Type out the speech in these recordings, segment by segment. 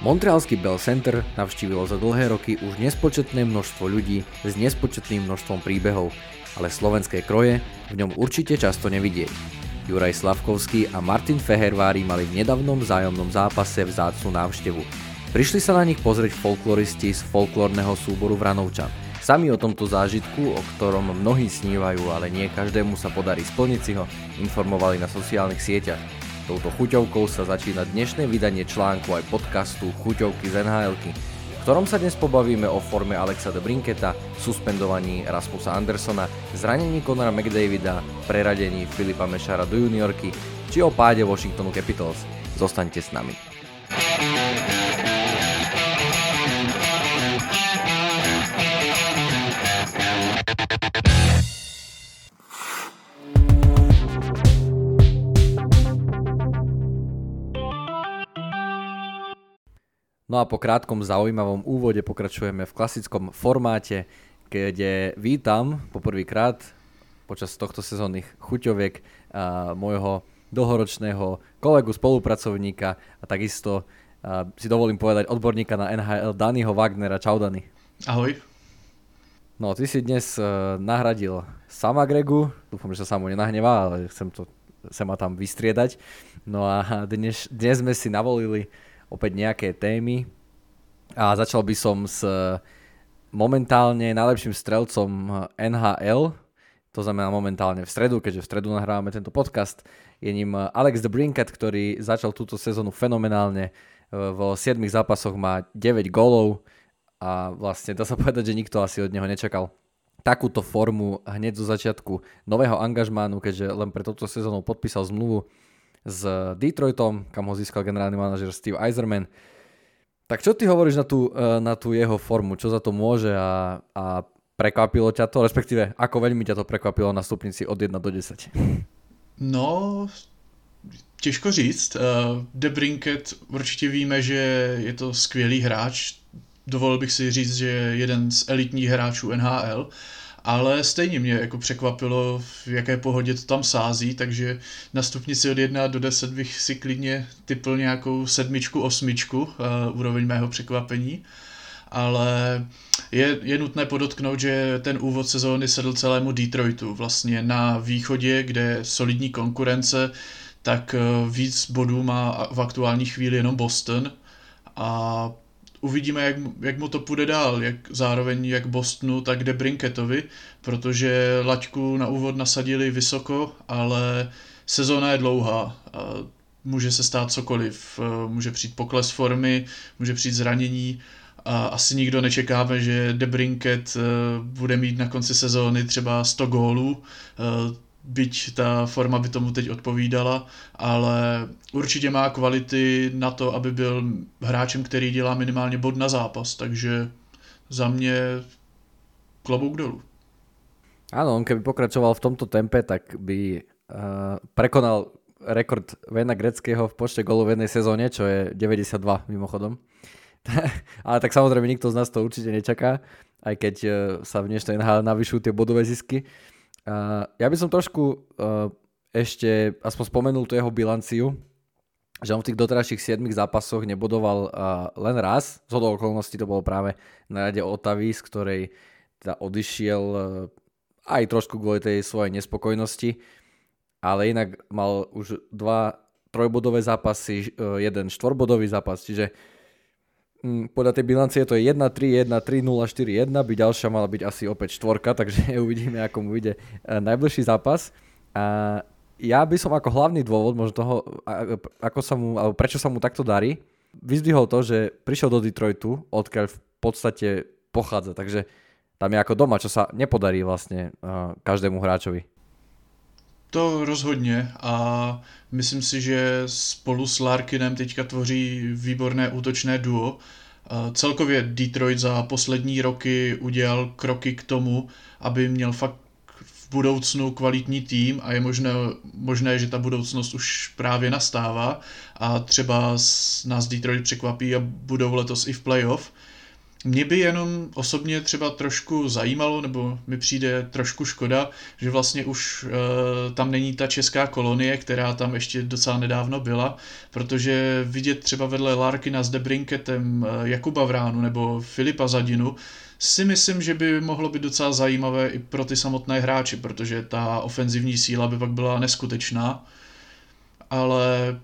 Montrealský Bell Center navštívilo za dlhé roky už nespočetné množstvo ľudí s nespočetným množstvom príbehov, ale slovenské kroje v ňom určite často nevidieť. Juraj Slavkovský a Martin Fehervári mali v nedávnom zájomnom zápase vzácnu návštevu. Prišli sa na nich pozrieť folkloristi z folklórneho súboru Vranovčan. Sami o tomto zážitku, o ktorom mnohí snívajú, ale nie každému sa podarí splniť si ho, informovali na sociálnych sieťach. Touto chuťovkou sa začína dnešné vydanie článku aj podcastu Chuťovky z nhl v ktorom sa dnes pobavíme o forme Alexa Brinketa, suspendovaní Rasmusa Andersona, zranení Conora McDavida, preradení Filipa Mešara do juniorky, či o páde Washingtonu Capitals. Zostaňte s nami. No a po krátkom zaujímavom úvode pokračujeme v klasickom formáte, kde vítam poprvýkrát počas tohto sezónnych chuťoviek a môjho dlhoročného kolegu, spolupracovníka a takisto a si dovolím povedať odborníka na NHL Daniho Wagnera. Čau Dani. Ahoj. No, ty si dnes uh, nahradil sama Gregu, dúfam, že sa samo nenahnevá, ale chcem to sa ma tam vystriedať. No a dnes, dnes sme si navolili opäť nejaké témy a začal by som s momentálne najlepším strelcom NHL, to znamená momentálne v stredu, keďže v stredu nahrávame tento podcast. Je ním Alex de Brinket, ktorý začal túto sezónu fenomenálne. Vo 7 zápasoch má 9 gólov a vlastne dá sa povedať, že nikto asi od neho nečakal takúto formu hneď zo začiatku nového angažmánu, keďže len pre touto sezónu podpísal zmluvu s Detroitom, kam ho získal generálny manažer Steve Eiserman. Tak čo ty hovoríš na tú, e, na tú jeho formu? Čo za to môže a, a prekvapilo ťa to? Respektíve, ako veľmi ťa to prekvapilo na stupnici od 1 do 10? No, těžko říct. E, De Brinket určitě víme, že je to skvělý hráč. Dovolil bych si říct, že je jeden z elitních hráčů NHL ale stejně mě jako překvapilo, v jaké pohodě to tam sází, takže na stupnici od 1 do 10 bych si klidně typl nějakou sedmičku, osmičku, uh, úroveň mého překvapení ale je, je nutné podotknout, že ten úvod sezóny sedl celému Detroitu. Vlastně na východě, kde je solidní konkurence, tak eh, víc bodů má v aktuální chvíli jenom Boston a uvidíme, jak, jak mu to půjde dál, jak zároveň jak Bostonu, tak De Brinketovi, protože laťku na úvod nasadili vysoko, ale sezóna je dlouhá. A může se stát cokoliv, může přijít pokles formy, může přijít zranění, a asi nikdo nečekáme, že De Brinket eh, bude mít na konci sezóny třeba 100 gólů, eh, byť ta forma by tomu teď odpovídala, ale určitě má kvality na to, aby byl hráčem, který dělá minimálně bod na zápas, takže za mě klobouk dolů. Áno, on keby pokračoval v tomto tempe, tak by uh, prekonal rekord Vena Greckého v počte golov v jednej sezóne, čo je 92 mimochodom. Ale tak samozrejme nikto z nás to určite nečaká, aj keď uh, sa v dnešnej NHL navyšujú tie bodové zisky. Uh, ja by som trošku uh, ešte aspoň spomenul tú jeho bilanciu, že on v tých doterajších 7 zápasoch nebodoval uh, len raz, z okolností to bolo práve na rade Otavy, z ktorej teda odišiel uh, aj trošku kvôli tej svojej nespokojnosti, ale inak mal už dva trojbodové zápasy, uh, jeden štvorbodový zápas, čiže Mm, podľa tej bilancie to je 1-3, 1-3, 0-4, 1, by ďalšia mala byť asi opäť štvorka, takže uvidíme, ako mu ide e, najbližší zápas. A ja by som ako hlavný dôvod možno toho, ako sa mu, alebo prečo sa mu takto darí, vyzdvihol to, že prišiel do Detroitu, odkiaľ v podstate pochádza, takže tam je ako doma, čo sa nepodarí vlastne uh, každému hráčovi. To rozhodně a myslím si, že spolu s Larkinem teďka tvoří výborné útočné duo. Celkově Detroit za poslední roky udělal kroky k tomu, aby měl fakt v budoucnu kvalitní tým a je možné, možné, že ta budoucnost už právě nastává a třeba nás Detroit překvapí a budou letos i v playoff. Mě by jenom osobně třeba trošku zajímalo, nebo mi přijde trošku škoda, že vlastně už e, tam není ta česká kolonie, která tam ještě docela nedávno byla, protože vidět třeba vedle Larkina s Debrinketem e, Jakuba Vránu nebo Filipa Zadinu, si myslím, že by mohlo být docela zajímavé i pro ty samotné hráči, protože ta ofenzivní síla by pak byla neskutečná. Ale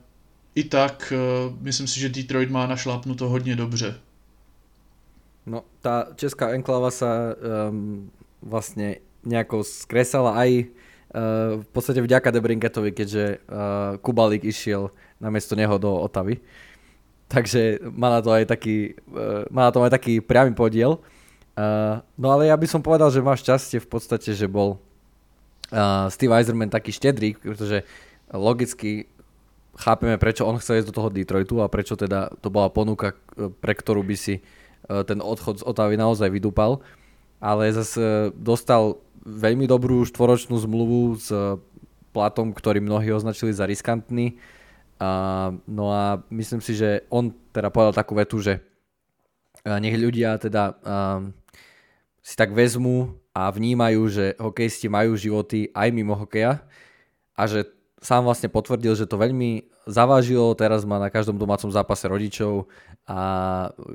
i tak e, myslím si, že Detroit má našlápnuto hodně dobře. No, tá česká enklava sa um, vlastne nejako skresala aj uh, v podstate vďaka Debrinketovi, keďže uh, Kubalik išiel namiesto neho do Otavy. Takže má na to aj taký, uh, má na to aj taký priamy podiel. Uh, no ale ja by som povedal, že máš šťastie v podstate, že bol uh, Steve Eiserman taký štedrý, pretože logicky chápeme, prečo on chce ísť do toho Detroitu a prečo teda to bola ponuka, pre ktorú by si E, ten odchod z Otavy naozaj vydúpal, ale zase e, dostal veľmi dobrú štvoročnú zmluvu s platom, ktorý mnohí označili za riskantný. A, no a myslím si, že on teda povedal takú vetu, že nech ľudia teda um, si tak vezmú a vnímajú, že hokejisti majú životy aj mimo hokeja a že sám vlastne potvrdil, že to veľmi zavážilo, teraz má na každom domácom zápase rodičov a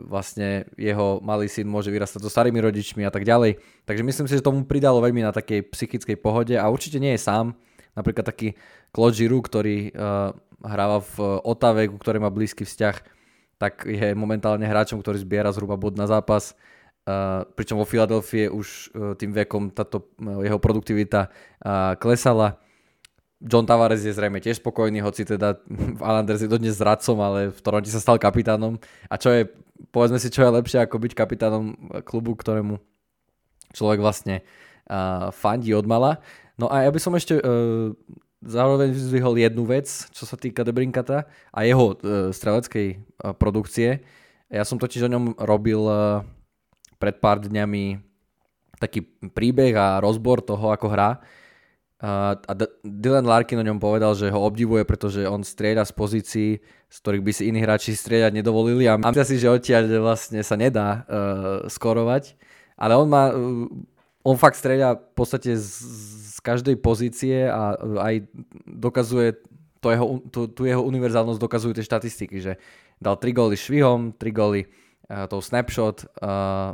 vlastne jeho malý syn môže vyrastať so starými rodičmi a tak ďalej. Takže myslím si, že tomu pridalo veľmi na takej psychickej pohode a určite nie je sám. Napríklad taký Claude Giroux, ktorý uh, hráva v Otave, ku ktorej má blízky vzťah, tak je momentálne hráčom, ktorý zbiera zhruba bod na zápas. Uh, pričom vo Filadelfii už uh, tým vekom táto uh, jeho produktivita uh, klesala John Tavares je zrejme tiež spokojný, hoci teda v Islanders je dodnes zradcom, ale v Toronte sa stal kapitánom. A čo je, povedzme si, čo je lepšie ako byť kapitánom klubu, ktorému človek vlastne uh, fandí od mala. No a ja by som ešte uh, zároveň vyzvihol jednu vec, čo sa týka Debrinkata a jeho uh, streleckej uh, produkcie. Ja som totiž o ňom robil uh, pred pár dňami taký príbeh a rozbor toho, ako hrá a Dylan Larkin o ňom povedal, že ho obdivuje, pretože on strieľa z pozícií, z ktorých by si iní hráči strieľať nedovolili a myslím si, že odtiaľ vlastne sa nedá uh, skorovať. Ale on má, uh, on fakt strieľa v podstate z, z každej pozície a uh, aj dokazuje to jeho, tu, tu jeho univerzálnosť dokazujú tie štatistiky, že dal 3 góly švihom, 3 góly uh, tou snapshot, uh,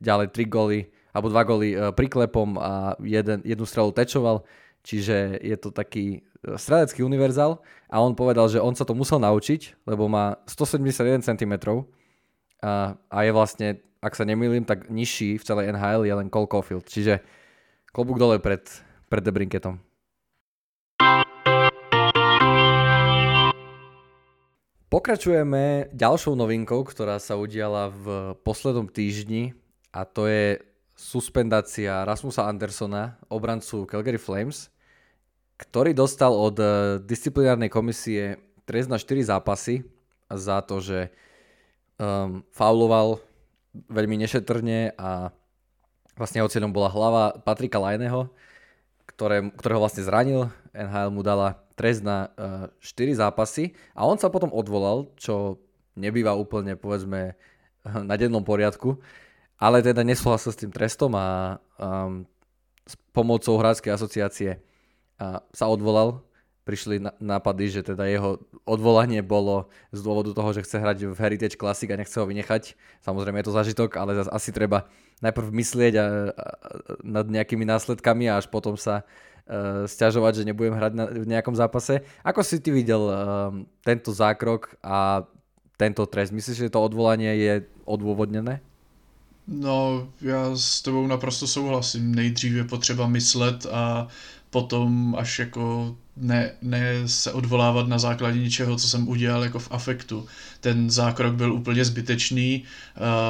ďalej 3 góly alebo dva goly e, priklepom a jeden, jednu strelu tečoval, čiže je to taký e, strelecký univerzál. A on povedal, že on sa to musel naučiť, lebo má 171 cm a, a je vlastne, ak sa nemýlim, tak nižší v celej NHL je len Cole Caulfield, čiže klobúk dole pred, pred Debrinketom. Pokračujeme ďalšou novinkou, ktorá sa udiala v poslednom týždni a to je suspendácia Rasmusa Andersona, obrancu Calgary Flames, ktorý dostal od eh, disciplinárnej komisie trest na 4 zápasy za to, že um, fauloval veľmi nešetrne a vlastne jeho cieľom bola hlava Patrika Lajneho, ktoré, ktorého vlastne zranil. NHL mu dala trest na uh, eh, 4 zápasy a on sa potom odvolal, čo nebýva úplne povedzme na dennom poriadku ale teda nesúhlasil s tým trestom a um, s pomocou Hráckej asociácie a sa odvolal. Prišli nápady, že teda jeho odvolanie bolo z dôvodu toho, že chce hrať v Heritage Classic a nechce ho vynechať. Samozrejme je to zažitok, ale zase asi treba najprv myslieť a, a, nad nejakými následkami a až potom sa uh, stiažovať, že nebudem hrať na, v nejakom zápase. Ako si ty videl uh, tento zákrok a tento trest? Myslíš, že to odvolanie je odôvodnené? No, já s tebou naprosto souhlasím. Nejdřív je potřeba myslet a potom až jako ne, ne se odvolávat na základě něčeho, co jsem udělal jako v afektu. Ten zákrok byl úplně zbytečný,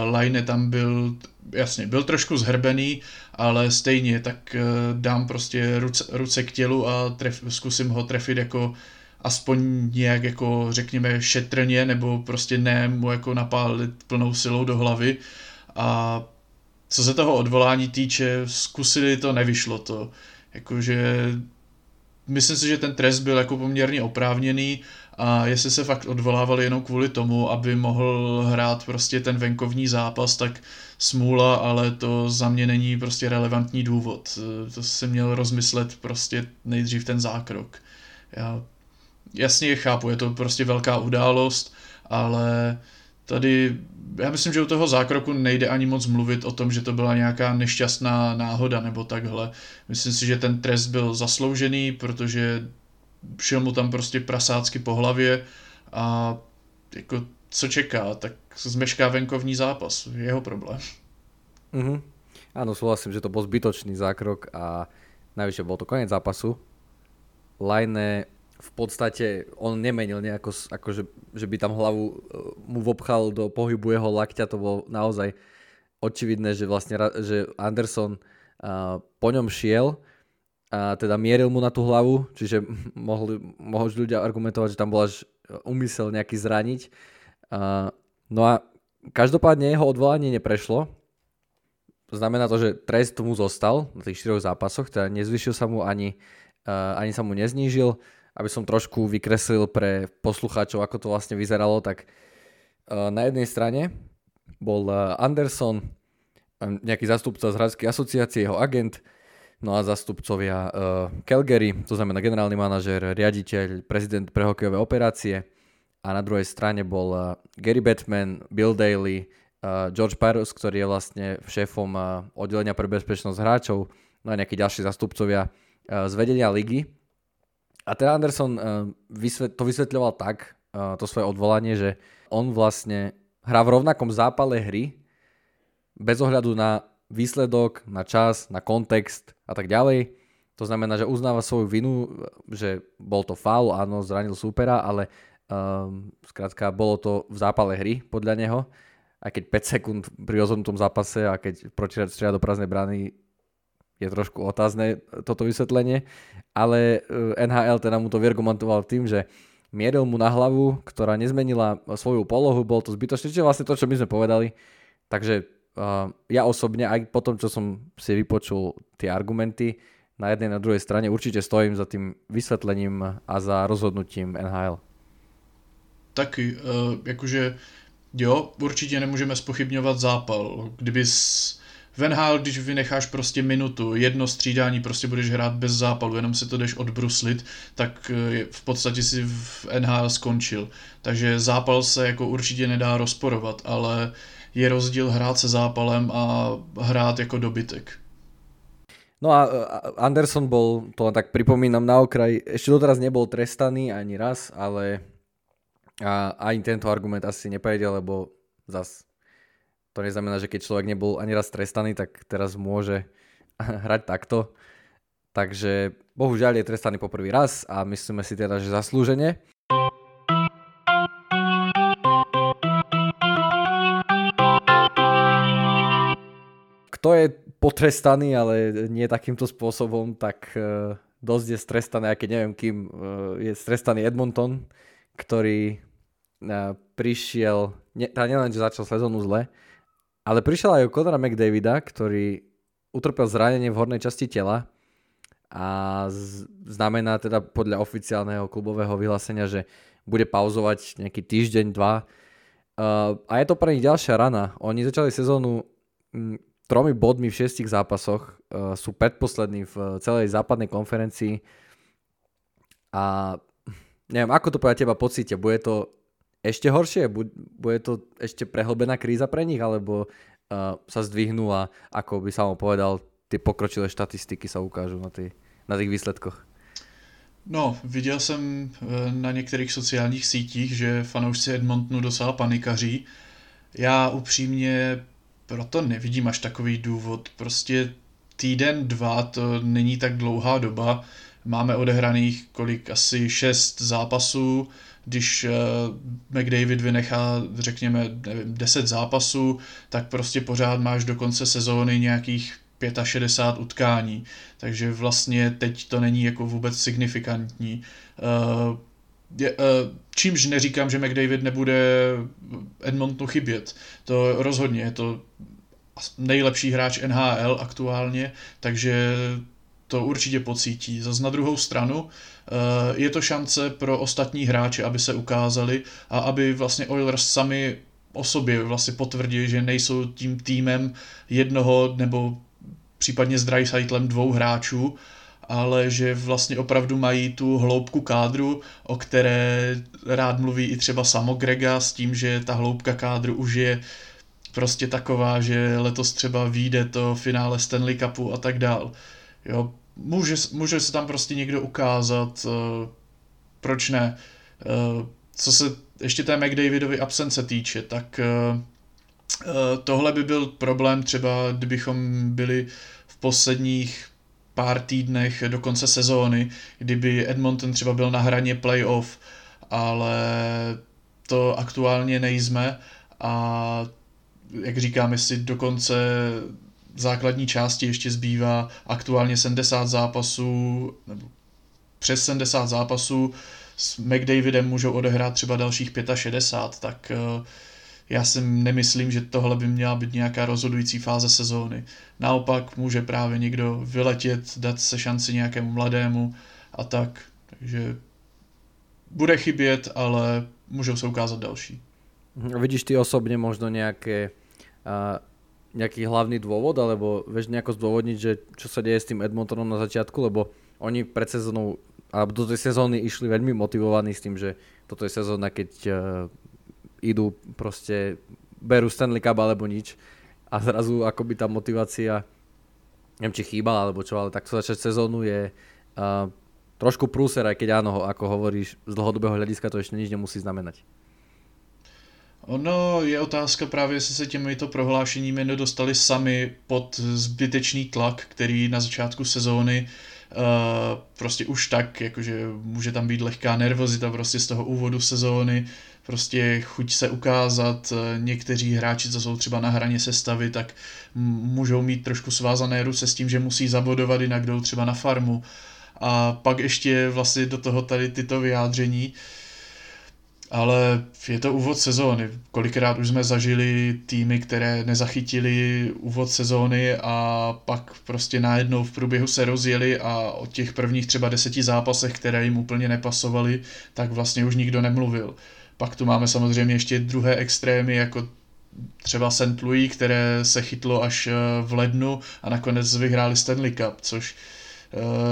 uh, Line tam byl, jasně, byl trošku zhrbený, ale stejně, tak uh, dám prostě ruce, ruce k tělu a tref, zkusím ho trefit jako aspoň nějak jako řekněme šetrně, nebo prostě ne mu jako napálit plnou silou do hlavy. Uh, a co se toho odvolání týče, zkusili to, nevyšlo to. Jakože myslím si, že ten trest byl jako poměrně oprávněný a jestli se fakt odvolávali jenom kvůli tomu, aby mohl hrát prostě ten venkovní zápas, tak smůla, ale to za mě není prostě relevantní důvod. To si měl rozmyslet prostě nejdřív ten zákrok. Já jasně chápu, je to prostě velká událost, ale tady, já myslím, že u toho zákroku nejde ani moc mluvit o tom, že to byla nějaká nešťastná náhoda nebo takhle. Myslím si, že ten trest byl zasloužený, protože šel mu tam prostě prasácky po hlavě a jako co čeká, tak zmešká venkovní zápas, jeho problém. Mm-hmm. Áno, súhlasím, že to bol zbytočný zákrok a najvyššie bol to koniec zápasu. Lajne v podstate on nemenil nejako, akože, že by tam hlavu e, mu vopchal do pohybu jeho lakťa, to bolo naozaj očividné, že vlastne že Anderson uh, po ňom šiel a teda mieril mu na tú hlavu, čiže mohli, mohli ľudia argumentovať, že tam bol až umysel nejaký zraniť. Uh, no a každopádne jeho odvolanie neprešlo. Znamená to, že trest mu zostal na tých štyroch zápasoch, teda nezvyšil sa mu ani, uh, ani sa mu neznížil. Aby som trošku vykreslil pre poslucháčov, ako to vlastne vyzeralo, tak uh, na jednej strane bol uh, Anderson, nejaký zastupca z Hradskej asociácie, jeho agent, No a zastupcovia Calgary, to znamená generálny manažer, riaditeľ, prezident pre hokejové operácie a na druhej strane bol Gary Batman, Bill Daly, George Parus, ktorý je vlastne šéfom oddelenia pre bezpečnosť hráčov, no a nejakí ďalší zastupcovia z vedenia ligy. A teda Anderson vysvet, to vysvetľoval tak, uh, to svoje odvolanie, že on vlastne hrá v rovnakom zápale hry bez ohľadu na výsledok, na čas, na kontext a tak ďalej. To znamená, že uznáva svoju vinu, že bol to faul, áno, zranil súpera, ale um, skrátka bolo to v zápale hry podľa neho. Aj keď 5 sekúnd pri rozhodnutom zápase a keď protirad do prázdnej brany je trošku otázne toto vysvetlenie, ale uh, NHL teda mu to vyargumentoval tým, že mieril mu na hlavu, ktorá nezmenila svoju polohu, bol to zbytočné, čiže vlastne to, čo my sme povedali. Takže uh, ja osobne, aj po tom, čo som si vypočul tie argumenty, na jednej na druhej strane určite stojím za tým vysvetlením a za rozhodnutím NHL. Taky, uh, jakože jo, určitě nemůžeme spochybňovat zápal. Kdyby v NHL, když vynecháš prostě minutu, jedno střídání, prostě budeš hrát bez zápalu, jenom si to jdeš odbruslit, tak eh, v podstatě si v NHL skončil. Takže zápal se jako určitě nedá rozporovat, ale je rozdíl hrát se zápalem a hrát jako dobytek. No a Anderson bol, to tak pripomínam na okraj, ešte doteraz nebol trestaný ani raz, ale a ani tento argument asi neprejde, lebo zas to neznamená, že keď človek nebol ani raz trestaný, tak teraz môže hrať takto. Takže bohužiaľ je trestaný po prvý raz a myslíme si teda, že zaslúžene. kto je potrestaný, ale nie takýmto spôsobom, tak uh, dosť je strestaný, aj keď neviem kým, uh, je strestaný Edmonton, ktorý uh, prišiel, ne, tá nielen, že začal sezónu zle, ale prišiel aj Conora McDavida, ktorý utrpel zranenie v hornej časti tela a z, znamená teda podľa oficiálneho klubového vyhlásenia, že bude pauzovať nejaký týždeň, dva. Uh, a je to pre nich ďalšia rana. Oni začali sezónu tromi bodmi v šiestich zápasoch, uh, sú predposlední v celej západnej konferencii a neviem, ako to podľa teba pocíte, bude to ešte horšie, bude to ešte prehlbená kríza pre nich, alebo uh, sa zdvihnú a ako by sa povedal, tie pokročilé štatistiky sa ukážu na, tý, na tých výsledkoch. No, viděl jsem e, na některých sociálních sítích, že fanoušci Edmontonu docela panikaří. Já upřímně proto nevidím až takový důvod. Prostě týden, dva, to není tak dlouhá doba. Máme odehraných kolik, asi šest zápasů, když uh, McDavid vynechá, řekněme, nevím, 10 zápasů, tak prostě pořád máš do konce sezóny nějakých 65 utkání, takže vlastně teď to není jako vůbec signifikantní. Je, uh, čímž neříkám, že McDavid nebude Edmontonu chybět. To rozhodně, je to nejlepší hráč NHL aktuálně, takže to určitě pocítí. Zas na druhou stranu eh, je to šance pro ostatní hráče, aby se ukázali a aby vlastně Oilers sami o sobě vlastně potvrdili, že nejsou tím týmem jednoho nebo případně s Dreisaitlem dvou hráčů, ale že vlastně opravdu mají tu hloubku kádru, o které rád mluví i třeba samo Grega s tím, že ta hloubka kádru už je prostě taková, že letos třeba vyjde to finále Stanley Cupu a tak dál. Jo, může, může se tam prostě někdo ukázat, uh, proč ne. Uh, co se ještě té McDavidovy absence týče, tak uh, tohle by byl problém třeba, kdybychom byli v posledních pár týdnech do konce sezóny, kdyby Edmonton třeba byl na hraně playoff, ale to aktuálně nejsme a jak říkám, jestli do konce základní části ještě zbývá aktuálně 70 zápasů, nebo přes 70 zápasů, s McDavidem můžou odehrát třeba dalších 65, tak uh, já si nemyslím, že tohle by měla být nějaká rozhodující fáze sezóny. Naopak může právě někdo vyletět, dát se šanci nějakému mladému a tak. Takže bude chybět, ale můžou se ukázat další. Vidíš ty osobně možno nějaké uh, nejaký hlavný dôvod, alebo vieš nejako zdôvodniť, že čo sa deje s tým Edmontonom na začiatku, lebo oni pred sezónou, alebo do tej sezóny išli veľmi motivovaní s tým, že toto je sezóna, keď uh, idú proste, berú Stanley Cup alebo nič a zrazu akoby tá motivácia neviem či chýbala alebo čo, ale takto začať sezónu je uh, trošku prúser, aj keď áno, ako hovoríš, z dlhodobého hľadiska to ešte nič nemusí znamenať. Ono je otázka právě, jestli se těmito prohlášeními nedostali sami pod zbytečný tlak, který na začátku sezóny Uh, prostě už tak, jakože může tam být lehká nervozita prostě z toho úvodu sezóny, prostě chuť se ukázat, eh, někteří hráči, co jsou třeba na hraně sestavy, tak můžou mít trošku svázané ruce s tím, že musí zabodovat, jinak jdou třeba na farmu. A pak ještě vlastně do toho tady tyto vyjádření, ale je to úvod sezóny. Kolikrát už jsme zažili týmy, které nezachytili úvod sezóny a pak prostě najednou v průběhu se rozjeli a o těch prvních třeba deseti zápasech, které jim úplně nepasovaly, tak vlastně už nikdo nemluvil. Pak tu máme samozřejmě ještě druhé extrémy, jako třeba St. Louis, které se chytlo až eh, v lednu a nakonec vyhráli Stanley Cup, což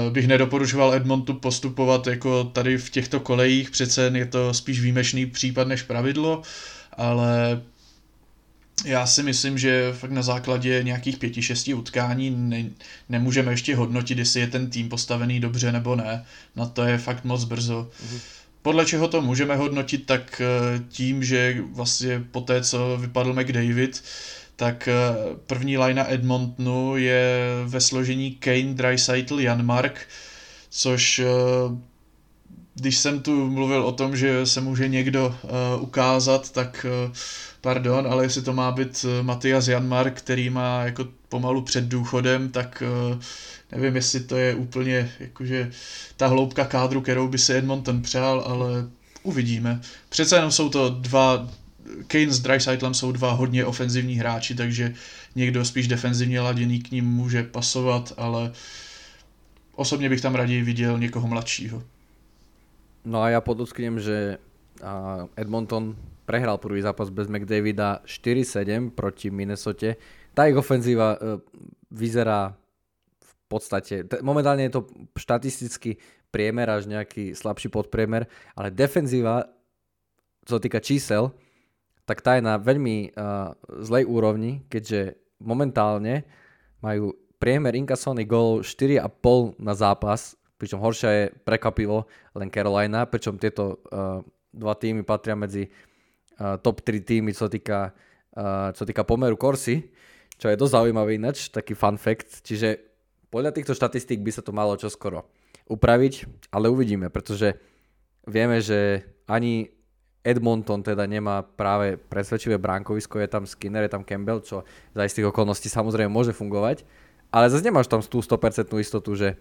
bych nedoporučoval Edmontu postupovat jako tady v těchto kolejích, přece je to spíš výjimečný případ než pravidlo, ale já si myslím, že fakt na základě nějakých pěti, šesti utkání ne, nemůžeme ještě hodnotit, jestli je ten tým postavený dobře nebo ne. Na to je fakt moc brzo. Mm-hmm podle čeho to můžeme hodnotit, tak eh, tím, že vlastně po té, co vypadl McDavid, tak eh, první line Edmontonu je ve složení Kane, Dreisaitl, Janmark, což eh, když jsem tu mluvil o tom, že se může někdo ukázat, tak pardon, ale jestli to má být Matias Janmark, který má jako pomalu před důchodem, tak nevím, jestli to je úplně jakože ta hloubka kádru, kterou by si Edmonton přál, ale uvidíme. Přece jenom jsou to dva, Kane s Dreisaitlem jsou dva hodně ofenzivní hráči, takže někdo spíš defenzivně laděný k ním může pasovat, ale osobně bych tam raději viděl někoho mladšího. No a já podotknem, že Edmonton prehral prvý zápas bez McDavida 4-7 proti Minnesota. Tá ich ofenzíva e, vyzerá podstate, t- momentálne je to štatisticky priemer až nejaký slabší podpriemer, ale defenzíva, čo sa týka čísel, tak tá je na veľmi uh, zlej úrovni, keďže momentálne majú priemer inkasovaných gólov 4,5 na zápas, pričom horšia je prekvapivo len Carolina, pričom tieto uh, dva týmy patria medzi uh, top 3 týmy, čo týka, uh, čo týka pomeru Korsy, čo je dosť zaujímavý ináč, taký fun fact. Čiže podľa týchto štatistík by sa to malo čoskoro upraviť, ale uvidíme, pretože vieme, že ani Edmonton teda nemá práve presvedčivé bránkovisko, je tam Skinner, je tam Campbell, čo za istých okolností samozrejme môže fungovať, ale zase nemáš tam tú 100% istotu, že,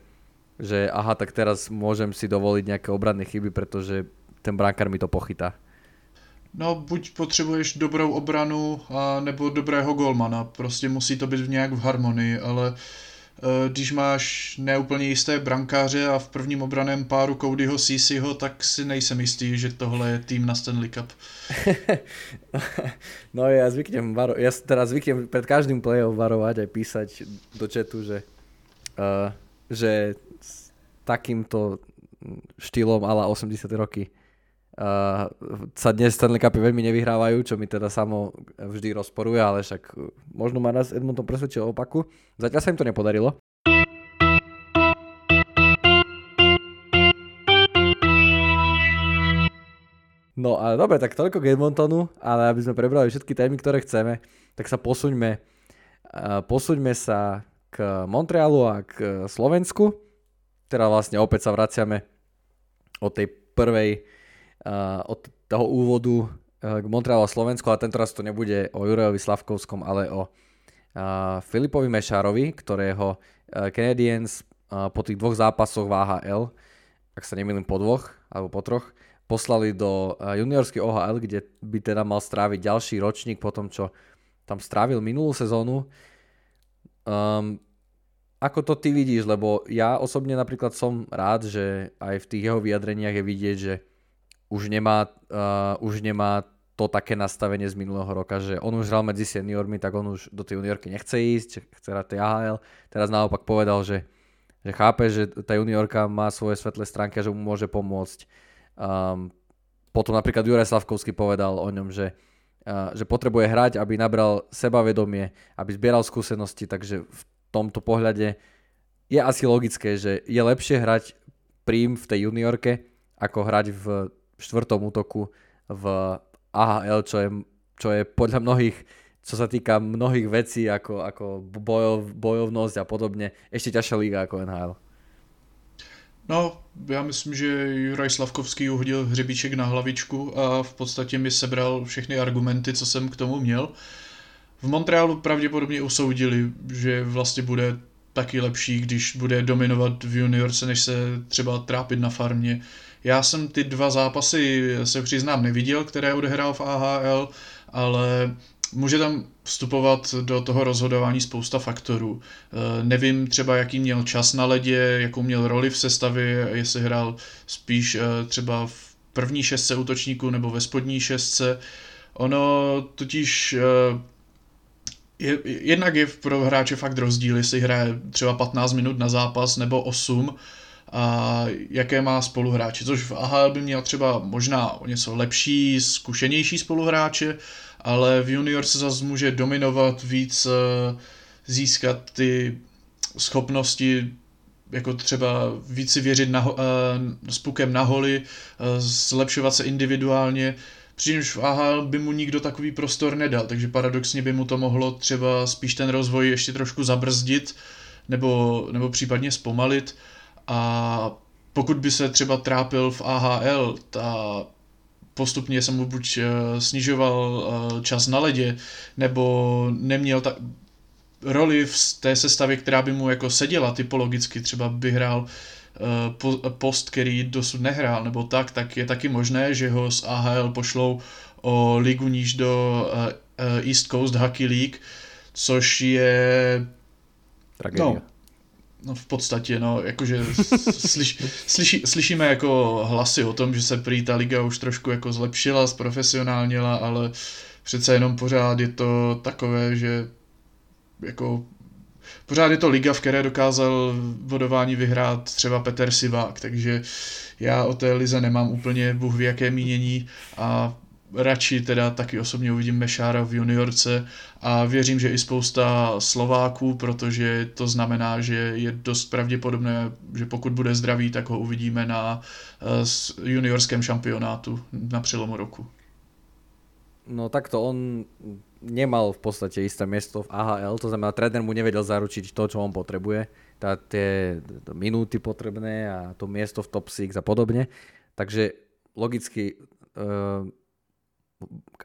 že aha, tak teraz môžem si dovoliť nejaké obranné chyby, pretože ten bránkar mi to pochytá. No, buď potřebuješ dobrou obranu, a nebo dobrého golmana. Prostě musí to být nějak v harmonii, ale Eh, když máš neúplně jisté brankáře a v prvním obraném páru Codyho Sisiho, tak si nejsem jistý, že tohle je tým na Stanley Cup. no ja zvyknem, varo- ja teraz zvyknem pred každým play-off varovať aj písať do chatu, že, uh, že s takýmto štýlom ala 80 roky uh, sa dnes Stanley Cupy veľmi nevyhrávajú, čo mi teda samo vždy rozporuje, ale však možno ma raz Edmonton presvedčil opaku. Zatiaľ sa im to nepodarilo. No a dobre, tak toľko k Edmontonu, ale aby sme prebrali všetky témy, ktoré chceme, tak sa posuňme, uh, posuňme sa k Montrealu a k Slovensku. Teda vlastne opäť sa vraciame od tej prvej od toho úvodu uh, k Montrealu a Slovensku, ale tentoraz to nebude o Jurajovi Slavkovskom, ale o uh, Filipovi Mešárovi, ktorého uh, Canadiens po tých dvoch zápasoch v AHL, ak sa nemýlim po dvoch, alebo po troch, poslali do juniorskej OHL, kde by teda mal stráviť ďalší ročník po tom, čo tam strávil minulú sezónu. Um, ako to ty vidíš, lebo ja osobne napríklad som rád, že aj v tých jeho vyjadreniach je vidieť, že už nemá, uh, už nemá to také nastavenie z minulého roka, že on už hral medzi seniormi, tak on už do tej juniorky nechce ísť, chce hrať tej AHL. Teraz naopak povedal, že, že chápe, že tá juniorka má svoje svetlé stránky a že mu môže pomôcť. Um, potom napríklad Juraj Slavkovský povedal o ňom, že, uh, že potrebuje hrať, aby nabral sebavedomie, aby zbieral skúsenosti, takže v tomto pohľade je asi logické, že je lepšie hrať prím v tej juniorke, ako hrať v štvrtom útoku v AHL, čo je, čo je podľa mnohých, čo sa týka mnohých vecí ako, ako bojov, bojovnosť a podobne, ešte ťažšia liga ako NHL. No, já myslím, že Juraj Slavkovský uhodil hřebíček na hlavičku a v podstatě mi sebral všechny argumenty, co jsem k tomu měl. V Montrealu pravděpodobně usoudili, že vlastně bude taky lepší, když bude dominovat v juniorce, než se třeba trápit na farmě. Já jsem ty dva zápasy, se přiznám, neviděl, které odehrál v AHL, ale může tam vstupovat do toho rozhodování spousta faktorů. E, nevím třeba, jaký měl čas na ledě, jakou měl roli v sestavě, jestli hrál spíš e, třeba v první šestce útočníků nebo ve spodní šestce. Ono totiž e, je, jednak je pro hráče fakt rozdíl, jestli hraje třeba 15 minut na zápas nebo 8 a jaké má spoluhráče, což v AHL by měl třeba možná o něco lepší, zkušenější spoluhráče, ale v junior se zase může dominovat víc, eh, získat ty schopnosti jako třeba víc si věřit na, uh, s pukem na holi, uh, zlepšovat se individuálně, přičemž v AHL by mu nikdo takový prostor nedal, takže paradoxně by mu to mohlo třeba spíš ten rozvoj ještě trošku zabrzdit, nebo, nebo případně zpomalit. A pokud by se třeba trápil v AHL, ta postupně se mu buď eh, snižoval eh, čas na ledě, nebo neměl ta roli v té sestavě, která by mu jako seděla typologicky, třeba by hrál eh, post, který dosud nehrál, nebo tak, tak je taky možné, že ho z AHL pošlou o ligu níž do East Coast Hockey League, což je... Tragédia. No, No v podstatě, no, jakože slyš, slyší, slyšíme jako hlasy o tom, že se prý ta liga už trošku jako zlepšila, zprofesionálnila, ale přece jenom pořád je to takové, že jako pořád je to liga, v které dokázal vodování vyhrát třeba Peter Sivák, takže já o té lize nemám úplně bůh ví jaké mínění a radši teda taky osobně uvidím Mešára v juniorce a věřím, že i spousta Slováků, protože to znamená, že je dost pravděpodobné, že pokud bude zdravý, tak ho uvidíme na uh, juniorském šampionátu na přelomu roku. No takto on nemal v podstate isté miesto v AHL, to znamená, tréner mu nevedel zaručiť to, čo on potrebuje, tá, tie minúty potrebné a to miesto v top 6 a podobne. Takže logicky uh,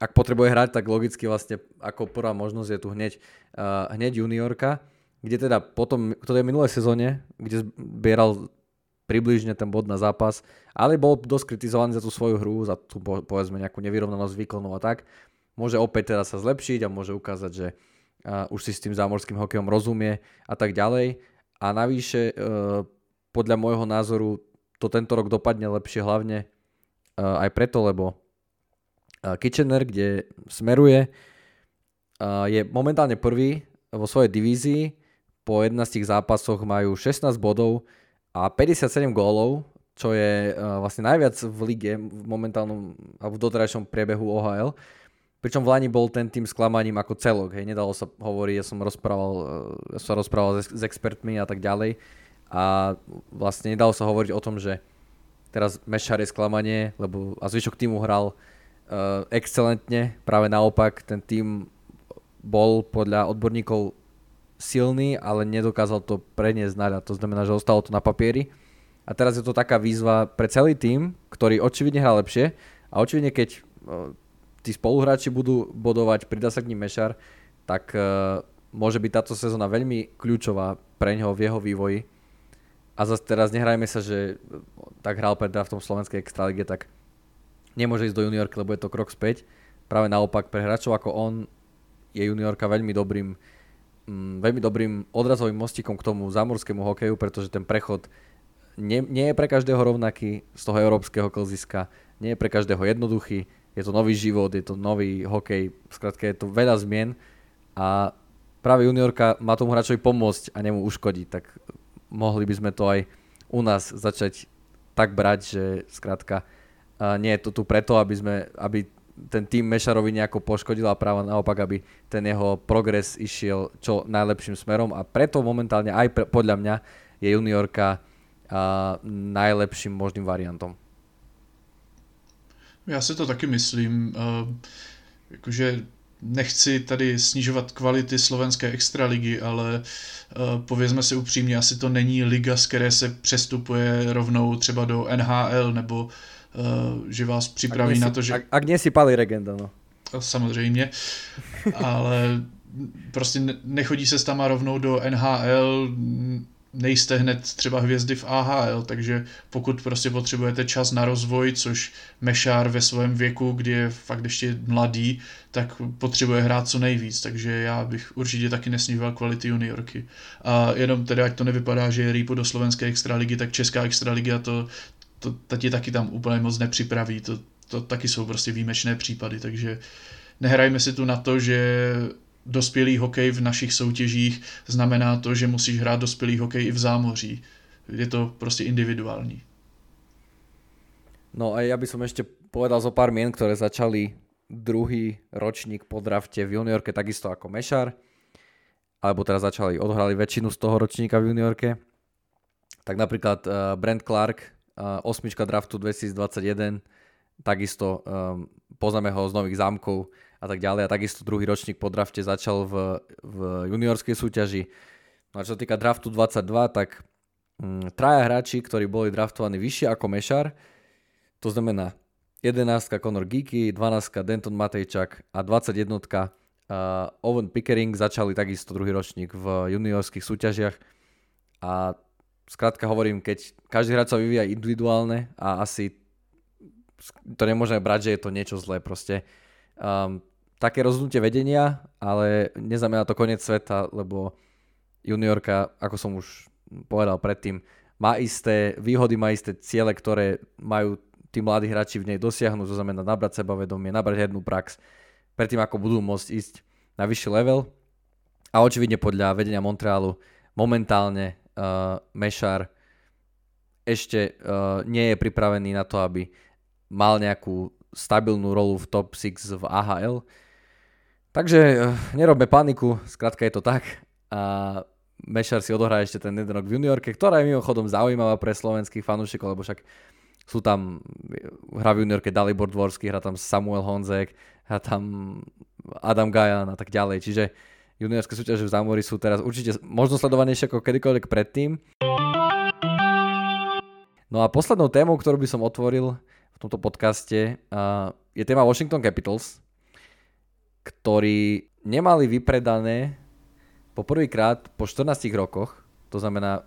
ak potrebuje hrať, tak logicky vlastne ako prvá možnosť je tu hneď, uh, hneď juniorka, kde teda potom, to je minulé sezóne, kde zbieral približne ten bod na zápas, ale bol dosť kritizovaný za tú svoju hru, za tú povedzme nejakú nevyrovnanosť výkonov a tak. Môže opäť teda sa zlepšiť a môže ukázať, že uh, už si s tým zámorským hokejom rozumie a tak ďalej. a navyše podľa môjho názoru to tento rok dopadne lepšie hlavne aj preto, lebo Kitchener, kde smeruje, je momentálne prvý vo svojej divízii. Po 11 zápasoch majú 16 bodov a 57 gólov, čo je vlastne najviac v lige v momentálnom alebo v doterajšom priebehu OHL. Pričom v Lani bol ten tým sklamaním ako celok, hej, nedalo sa hovoriť, ja som rozprával, ja som rozprával s, s expertmi a tak ďalej a vlastne nedalo sa hovoriť o tom, že teraz Mešar je sklamanie, lebo a zvyšok týmu hral uh, excelentne, práve naopak ten tým bol podľa odborníkov silný, ale nedokázal to preniesť na To znamená, že ostalo to na papieri. A teraz je to taká výzva pre celý tým, ktorý očividne hrá lepšie a očividne keď uh, tí spoluhráči budú bodovať, pridá sa k ním Mešar, tak uh, môže byť táto sezóna veľmi kľúčová pre ňoho v jeho vývoji. A zase teraz nehrajme sa, že tak hral pred draftom Slovenskej extraligy, tak nemôže ísť do juniorky, lebo je to krok späť. Práve naopak, pre hráčov ako on je juniorka veľmi dobrým, mm, veľmi dobrým odrazovým mostikom k tomu zámorskému hokeju, pretože ten prechod nie, nie je pre každého rovnaký z toho európskeho klziska, nie je pre každého jednoduchý, je to nový život, je to nový hokej, skrátka je to veľa zmien a práve juniorka má tomu hráčovi pomôcť a nemu uškodiť, tak mohli by sme to aj u nás začať tak brať, že skrátka nie je to tu preto, aby, sme, aby ten tým Mešarovi nejako poškodil a práve naopak, aby ten jeho progres išiel čo najlepším smerom a preto momentálne aj pre, podľa mňa je juniorka a, najlepším možným variantom. Já si to taky myslím. Uh, nechci tady snižovat kvality slovenské extraligy, ale uh, povězme si upřímně, asi to není liga, z které se přestupuje rovnou třeba do NHL nebo že vás připraví na to, že... Ak, ak nie si Pali Regenda, no. Samozřejmě, ale prostě nechodí se s tama rovnou do NHL, nejste hned třeba hvězdy v AHL, takže pokud prostě potřebujete čas na rozvoj, což Mešár ve svém věku, kdy je fakt ještě mladý, tak potřebuje hrát co nejvíc, takže já bych určitě taky nesnižoval kvality juniorky. A jenom teda, ať to nevypadá, že je rýpo do slovenské extraligy, tak česká extraliga to, to, to tě taky tam úplně moc nepřipraví, to, to taky jsou prostě výjimečné případy, takže nehrajme si tu na to, že dospělý hokej v našich soutěžích znamená to, že musíš hrát dospělý hokej i v zámoří. Je to prostě individuální. No a ja by som ešte povedal zo pár mien, ktoré začali druhý ročník po drafte v juniorke takisto ako Mešar, alebo teraz začali, odhrali väčšinu z toho ročníka v juniorke. Tak napríklad uh, Brent Clark, osmička draftu 2021, takisto um, poznáme ho z Nových zámkov, a tak ďalej. A takisto druhý ročník po drafte začal v, v juniorskej súťaži. No a čo sa týka draftu 22, tak mm, traja hráči, ktorí boli draftovaní vyššie ako Mešar, to znamená 11 Conor Geeky, 12 Denton Matejčak a 21 uh, Owen Pickering začali takisto druhý ročník v juniorských súťažiach a skrátka hovorím, keď každý hráč sa vyvíja individuálne a asi to nemôžeme brať, že je to niečo zlé proste. Um, také rozhodnutie vedenia, ale neznamená to koniec sveta, lebo juniorka, ako som už povedal predtým, má isté výhody, má isté ciele, ktoré majú tí mladí hráči v nej dosiahnuť, to znamená nabrať sebavedomie, nabrať hernú prax, predtým ako budú môcť ísť na vyšší level. A očividne podľa vedenia Montrealu momentálne uh, Mešar ešte uh, nie je pripravený na to, aby mal nejakú stabilnú rolu v top 6 v AHL. Takže eh, nerobme paniku, skrátka je to tak. A Mešar si odohrá ešte ten jeden rok v juniorke, ktorá je mimochodom zaujímavá pre slovenských fanúšikov, lebo však sú tam, hra v juniorke Dalibor Dvorský, hra tam Samuel Honzek, hra tam Adam Gajan a tak ďalej. Čiže juniorské súťaže v Zámori sú teraz určite možno sledovanejšie ako kedykoľvek predtým. No a poslednou témou, ktorú by som otvoril v tomto podcaste, je téma Washington Capitals, ktorí nemali vypredané po prvýkrát po 14 rokoch, to znamená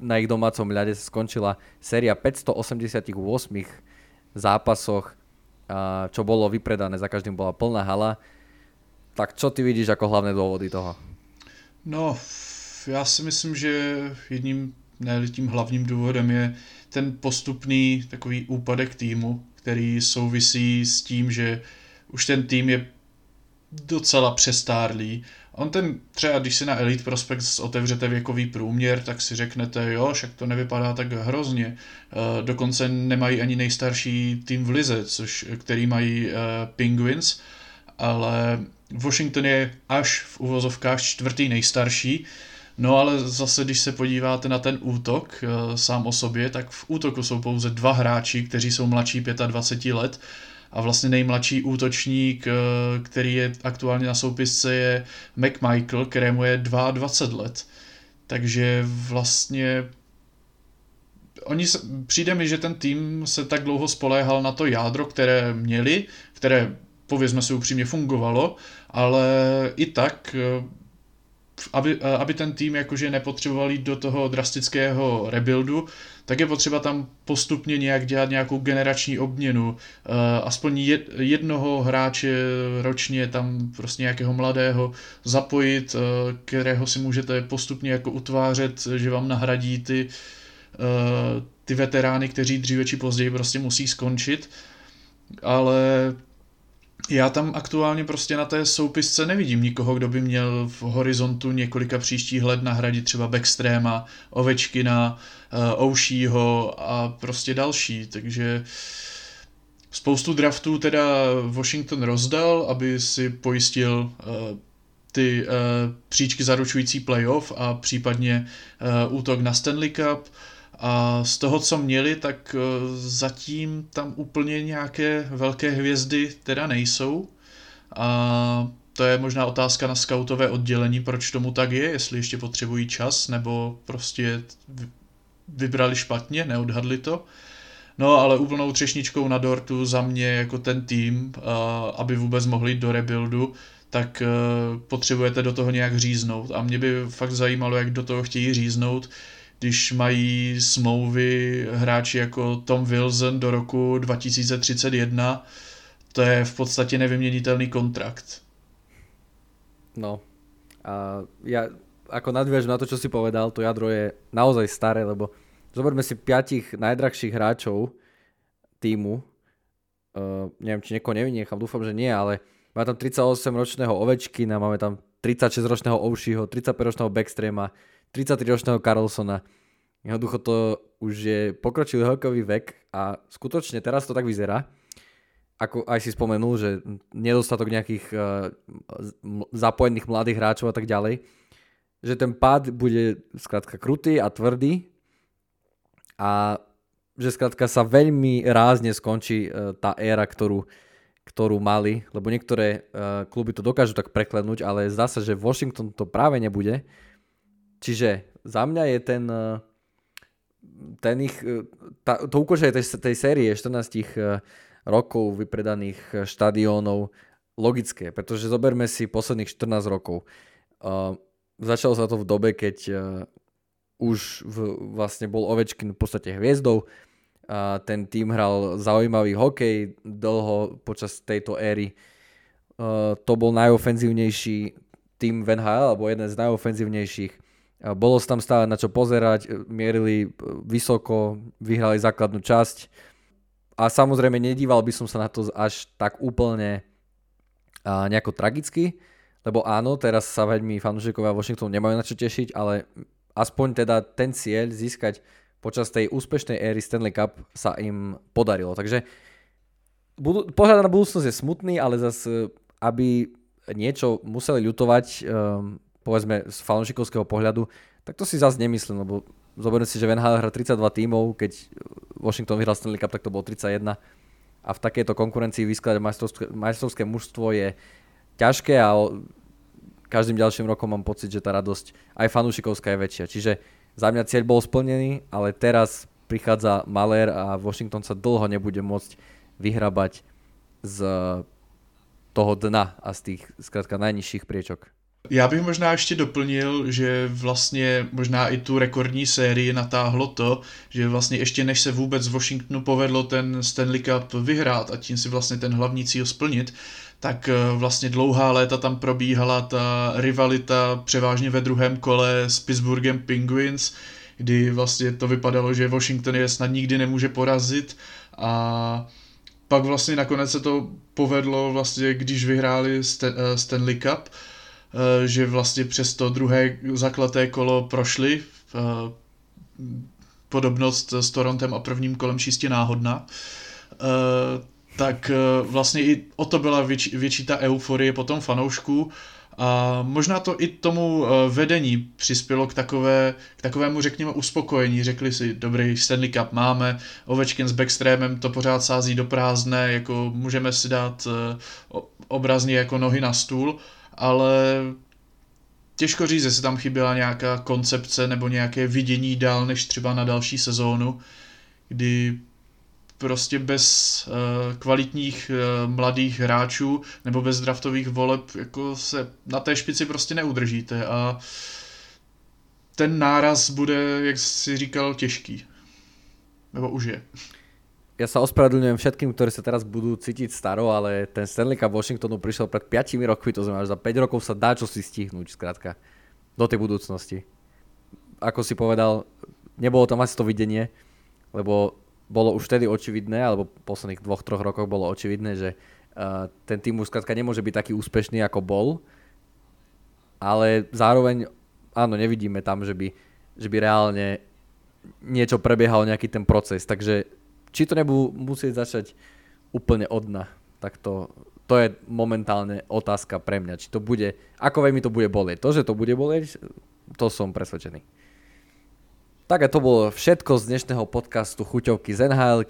na ich domácom ľade skončila séria 588 zápasoch, čo bolo vypredané, za každým bola plná hala. Tak čo ty vidíš ako hlavné dôvody toho? No, já si myslím, že jedním, ne tím hlavním důvodem je ten postupný takový úpadek týmu, který souvisí s tím, že už ten tým je docela přestárlý. On ten třeba, když si na Elite Prospects otevřete věkový průměr, tak si řeknete, jo, však to nevypadá tak hrozně. E, dokonce nemají ani nejstarší tým v lize, což, který mají e, Penguins, ale Washington je až v uvozovkách čtvrtý nejstarší, No ale zase, když se podíváte na ten útok e, sám o sobě, tak v útoku jsou pouze dva hráči, kteří jsou mladší 25 let a vlastně nejmladší útočník, eh, který je aktuálně na soupisce je McMichael, kterému je 22 let. Takže vlastně oni přijde mi, že ten tým se tak dlouho spoléhal na to jádro, které měli, které povězme si upřímně fungovalo, ale i tak eh, aby, eh, aby ten tým jakože nepotřeboval jít do toho drastického rebuildu, tak je potřeba tam postupně nějak dělat nějakou generační obměnu. Uh, aspoň jednoho hráče ročně tam prostě nějakého mladého zapojit, kterého si můžete postupně jako utvářet, že vám nahradí ty, ty veterány, kteří dříve či později prostě musí skončit. Ale já tam aktuálně prostě na té soupisce nevidím nikoho, kdo by měl v horizontu několika příštích let nahradit třeba Backstreama, Ovečkina, uh, Oušího a prostě další, takže spoustu draftů teda Washington rozdal, aby si pojistil uh, ty uh, příčky zaručující playoff a případně útok na Stanley Cup. A z toho, co měli, tak zatím tam úplně nějaké velké hvězdy teda nejsou. A to je možná otázka na scoutové oddělení, proč tomu tak je, jestli ještě potřebují čas, nebo prostě vybrali špatně, neodhadli to. No ale úplnou třešničkou na dortu za mě jako ten tým, aby vůbec mohli do rebuildu, tak potřebujete do toho nějak říznout. A mě by fakt zajímalo, jak do toho chtějí říznout, když mají smlouvy hráči jako Tom Wilson do roku 2031, to je v podstatě nevyměnitelný kontrakt. No, a ja ako nadviažem na to, čo si povedal, to jadro je naozaj staré, lebo zoberme si piatich najdrahších hráčov týmu, uh, neviem, či niekoho nevynechám, dúfam, že nie, ale máme tam 38-ročného Ovečkina, máme tam 36-ročného Oušiho, 35-ročného Backstrema, 33-ročného Carlsona. Jednoducho to už je pokročilý hokejový vek a skutočne teraz to tak vyzerá, ako aj si spomenul, že nedostatok nejakých uh, zapojených mladých hráčov a tak ďalej, že ten pád bude skrátka krutý a tvrdý a že skrátka sa veľmi rázne skončí uh, tá éra, ktorú, ktorú mali, lebo niektoré uh, kluby to dokážu tak preklenúť, ale zdá sa, že Washington to práve nebude. Čiže za mňa je ten, eh, ten ich, eh, tá, to ukončenie tej, tej série 14 eh, rokov vypredaných štadiónov logické, pretože zoberme si posledných 14 rokov. Uh, začalo sa to v dobe, keď uh, už v, vlastne bol Ovečkin v podstate hviezdou. Uh, ten tým hral zaujímavý hokej dlho počas tejto éry. Uh, to bol najofenzívnejší tým v NHL, alebo jeden z najofenzívnejších. Bolo sa tam stále na čo pozerať, e, mierili e, vysoko, vyhrali základnú časť a samozrejme nedíval by som sa na to až tak úplne nejako tragicky, lebo áno, teraz sa veľmi fanúšikovia Washingtonu nemajú na čo tešiť, ale aspoň teda ten cieľ získať počas tej úspešnej éry Stanley Cup sa im podarilo. Takže pohľad na budúcnosť je smutný, ale zase, aby niečo museli ľutovať, um, povedzme z fanúšikovského pohľadu, tak to si zase nemyslím, lebo zoberiem si, že Van Halen hrá 32 tímov, keď Washington vyhral Stanley Cup, tak to bolo 31 a v takejto konkurencii vyskladať majstrovské, majstrovské mužstvo je ťažké a každým ďalším rokom mám pocit, že tá radosť aj fanúšikovská je väčšia. Čiže za mňa cieľ bol splnený, ale teraz prichádza Maler a Washington sa dlho nebude môcť vyhrabať z toho dna a z tých skrátka najnižších priečok. Já bych možná ještě doplnil, že vlastně možná i tu rekordní sérii natáhlo to, že vlastně ještě než se vůbec z Washingtonu povedlo ten Stanley Cup vyhrát a tím si vlastně ten hlavní cíl splnit, tak eh, vlastně dlouhá léta tam probíhala ta rivalita převážně ve druhém kole s Pittsburghem Penguins, kdy vlastně to vypadalo, že Washington je snad nikdy nemůže porazit a pak vlastně nakonec se to povedlo vlastně, když vyhráli eh, Stanley Cup, že vlastně přes to druhé zaklaté kolo prošli. Podobnost s Torontem a prvním kolem čistě náhodná tak eh, vlastně i o to byla větší, větší ta euforie potom fanoušků a možná to i tomu eh, vedení přispělo k, takové, k takovému, řekněme, uspokojení. Řekli si, dobrý Stanley Cup máme, Ovečkin s Backstreamem to pořád sází do prázdné, jako můžeme si dát eh, obrazně jako nohy na stůl, ale těžko říct, jestli tam chyběla nějaká koncepce nebo nějaké vidění dál než třeba na další sezónu, kdy prostě bez uh, kvalitních uh, mladých hráčů nebo bez draftových voleb jako se na té špici prostě neudržíte a ten náraz bude, jak si říkal, těžký. Nebo už je. Ja sa ospravedlňujem všetkým, ktorí sa teraz budú cítiť staro, ale ten Stanley Cup Washingtonu prišiel pred 5 rokmi, to znamená, že za 5 rokov sa dá čo si stihnúť, skrátka, do tej budúcnosti. Ako si povedal, nebolo tam asi to videnie, lebo bolo už vtedy očividné, alebo v posledných dvoch, troch rokoch bolo očividné, že uh, ten tým už skrátka nemôže byť taký úspešný, ako bol, ale zároveň, áno, nevidíme tam, že by, že by reálne niečo prebiehalo, nejaký ten proces, takže či to nebudú musieť začať úplne od dna, tak to, to je momentálne otázka pre mňa, či to bude, ako veľmi to bude bolieť. To, že to bude bolieť, to som presvedčený. Tak a to bolo všetko z dnešného podcastu Chuťovky z nhl.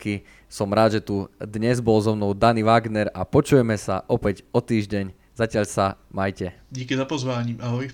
Som rád, že tu dnes bol so mnou Dani Wagner a počujeme sa opäť o týždeň. Zatiaľ sa majte. Díky za pozvání, ahoj.